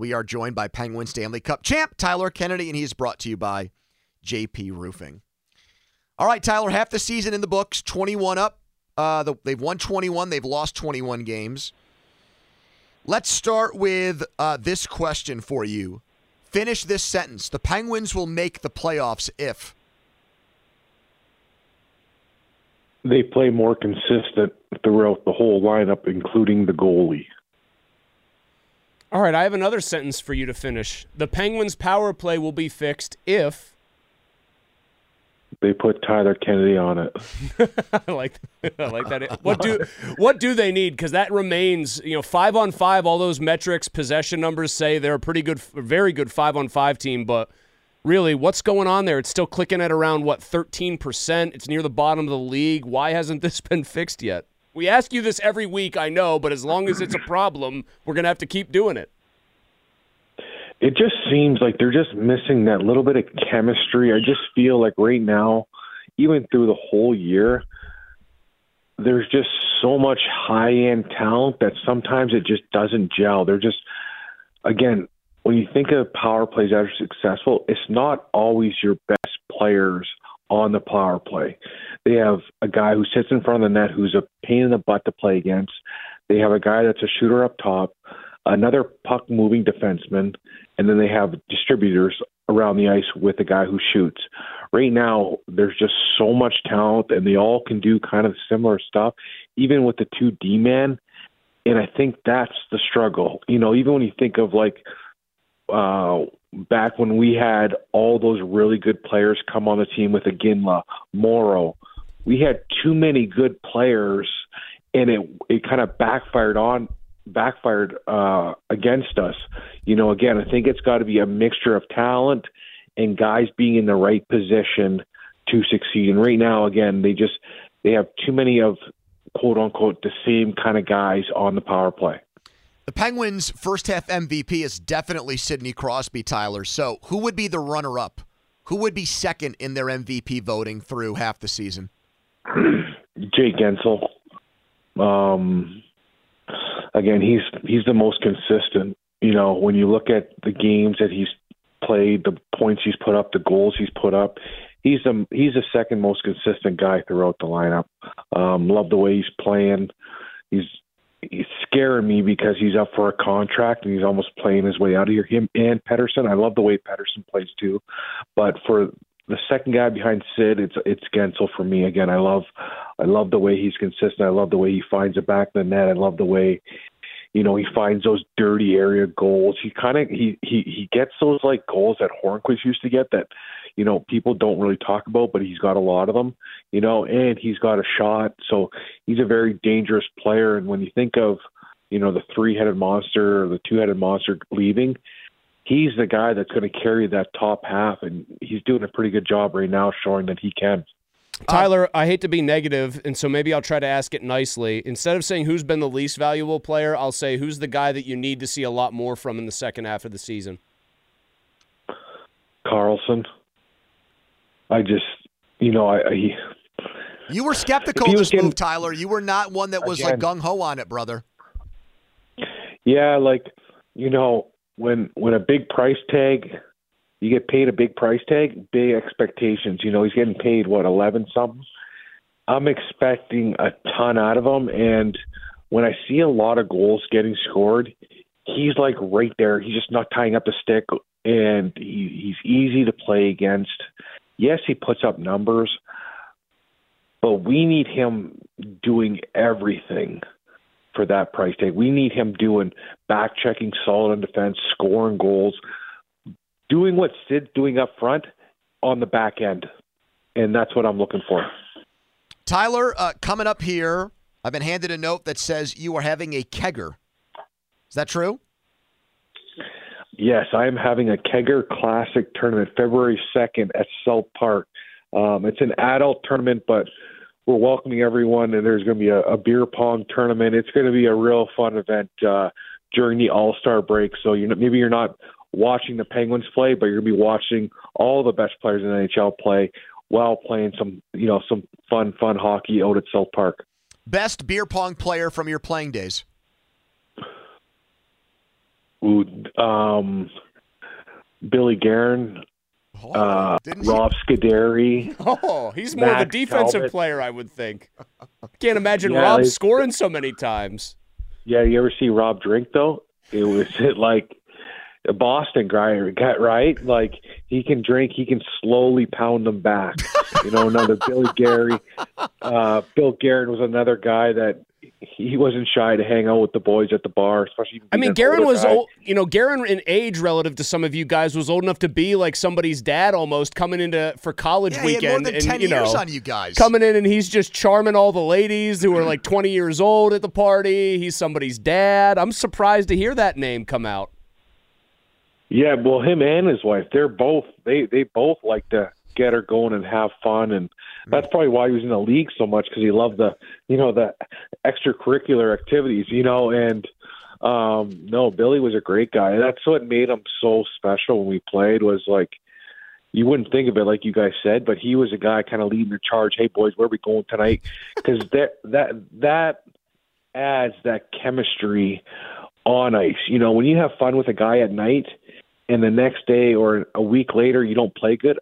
We are joined by Penguin Stanley Cup champ Tyler Kennedy, and he's brought to you by JP Roofing. All right, Tyler, half the season in the books, 21 up. Uh, the, they've won 21, they've lost 21 games. Let's start with uh, this question for you. Finish this sentence. The Penguins will make the playoffs if. They play more consistent throughout the whole lineup, including the goalie. All right, I have another sentence for you to finish. The Penguins' power play will be fixed if. They put Tyler Kennedy on it. I like, I like that. What do what do they need? Because that remains, you know, five on five. All those metrics, possession numbers say they're a pretty good, very good five on five team. But really, what's going on there? It's still clicking at around what thirteen percent. It's near the bottom of the league. Why hasn't this been fixed yet? We ask you this every week, I know, but as long as it's a problem, we're gonna have to keep doing it. It just seems like they're just missing that little bit of chemistry. I just feel like right now, even through the whole year, there's just so much high end talent that sometimes it just doesn't gel. They're just, again, when you think of power plays that are successful, it's not always your best players on the power play. They have a guy who sits in front of the net who's a pain in the butt to play against. They have a guy that's a shooter up top, another puck moving defenseman, and then they have distributors around the ice with a guy who shoots. Right now, there's just so much talent, and they all can do kind of similar stuff, even with the two D man. And I think that's the struggle. You know, even when you think of like uh, back when we had all those really good players come on the team with Iginla, Morrow, we had too many good players, and it it kind of backfired on backfired uh, against us. You know, again, I think it's got to be a mixture of talent and guys being in the right position to succeed. And right now, again, they just they have too many of quote unquote the same kind of guys on the power play. The Penguins' first half MVP is definitely Sidney Crosby, Tyler. So who would be the runner up? Who would be second in their MVP voting through half the season? Jake Guentzel. Um, again, he's he's the most consistent. You know, when you look at the games that he's played, the points he's put up, the goals he's put up, he's the he's the second most consistent guy throughout the lineup. Um, love the way he's playing. He's he's scaring me because he's up for a contract and he's almost playing his way out of here. Him and Pettersson. I love the way Pettersson plays too, but for the second guy behind Sid, it's it's Guentzel for me. Again, I love I love the way he's consistent. I love the way he finds the back of the net. I love the way you know he finds those dirty area goals. He kind of he he he gets those like goals that Hornqvist used to get that you know people don't really talk about, but he's got a lot of them. You know, and he's got a shot, so he's a very dangerous player. And when you think of you know the three-headed monster or the two-headed monster leaving, he's the guy that's going to carry that top half, and he's doing a pretty good job right now, showing that he can. Tyler, I hate to be negative, and so maybe I'll try to ask it nicely. Instead of saying who's been the least valuable player, I'll say who's the guy that you need to see a lot more from in the second half of the season. Karlsson. I just, you know, I. I You were skeptical of was this move, Tyler. You were not one that was like gung ho on it, brother. Yeah, like you know, when when a big price tag, you get paid a big price tag, big expectations. You know, he's getting paid what eleven something. I'm expecting a ton out of him, and when I see a lot of goals getting scored, he's like right there. He's just not tying up the stick, and he, he's easy to play against. Yes, he puts up numbers, but we need him doing everything for that price tag. We need him doing back checking, solid on defense, scoring goals, doing what Sid's doing up front on the back end, and that's what I'm looking for. Tyler, uh, coming up here, I've been handed a note that says you are having a kegger. Is that true? Yes, I am having a Kegger Classic tournament February 2nd at South Park. Um, it's an adult tournament, but we're welcoming everyone, and there's going to be a, a beer pong tournament. It's going to be a real fun event uh, during the All Star break. So you know, maybe you're not watching the Penguins play, but you're going to be watching all the best players in the NHL play while playing some, you know, some fun, fun hockey out at South Park. Best beer pong player from your playing days? Ooh, um, Billy Guerin, Oh, uh, Rob Scuderi. Oh, he's more of a defensive Talbot. player, I would think. Can't imagine Yeah, Rob scoring so many times. Yeah, you ever see Rob drink though? It was it like a Boston guy, right? Like he can drink, he can slowly pound them back. You know, another Billy Guerin, uh, Bill Guerin was another guy that he wasn't shy to hang out with the boys at the bar, especially. I mean, an Guerin was guy. old. You know, Guerin in age relative to some of you guys was old enough to be like somebody's dad almost coming into for college Yeah, he had weekend, more than and 10 you know, years on you guys. coming in and he's just charming all the ladies who are like 20 years old at the party. He's somebody's dad. I'm surprised to hear that name come out. Yeah, well, him and his wife, they're both they they both like to get her going and have fun, and that's probably why he was in the league so much because he loved the you know the extracurricular activities, you know. And um no, Billy was a great guy. That's what made him so special when we played. Was like you wouldn't think of it like you guys said, but he was a guy kind of leading the charge. Hey boys, where are we going tonight? Because that that that adds that chemistry on ice. You know, when you have fun with a guy at night and the next day or a week later you don't play good,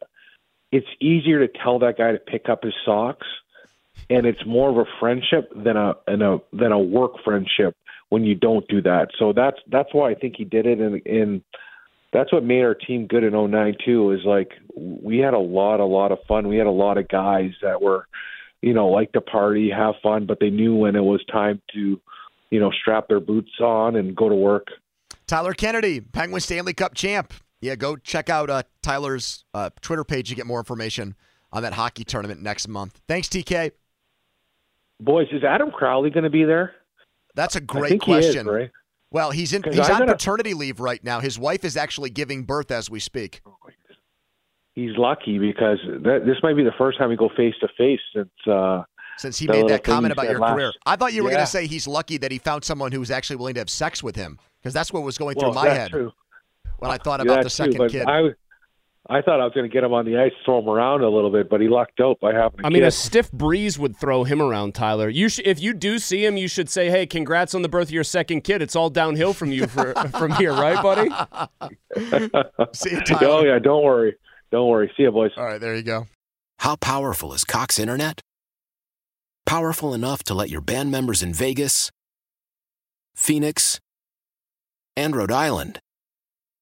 it's easier to tell that guy to pick up his socks and it's more of a friendship than a than a than a work friendship when you don't do that. So that's that's why I think he did it and and that's what made our team good in 09 too is like we had a lot a lot of fun. We had a lot of guys that were you know like to party, have fun, but they knew when it was time to you know strap their boots on and go to work. Tyler Kennedy, Penguin Stanley Cup champ. Yeah, go check out uh, Tyler's uh, Twitter page to get more information on that hockey tournament next month. Thanks, TK. Boys, is Adam Crowley going to be there? That's a great question. Is, right? Well, he's in he's I on gotta- paternity leave right now. His wife is actually giving birth as we speak. He's lucky because that, this might be the first time we go face to face since. Uh, Since he made that comment about your last- career, I thought you were going to say he's lucky that he found someone who was actually willing to have sex with him because that's what was going well, through my that's head true. When I uh, thought Yeah, about the that's second but kid. I, I thought I was going to get him on the ice, throw him around a little bit, but he lucked out by having a I mean, kid. a stiff breeze would throw him around, Tyler. You sh- if you do see him, you should say, "Hey, congrats on the birth of your second kid." It's all downhill from you for, from here, right, buddy? See you, oh yeah, don't worry, don't worry. See you, boys. All right, there you go. How powerful is Cox Internet? Powerful enough to let your band members in Vegas, Phoenix, and Rhode Island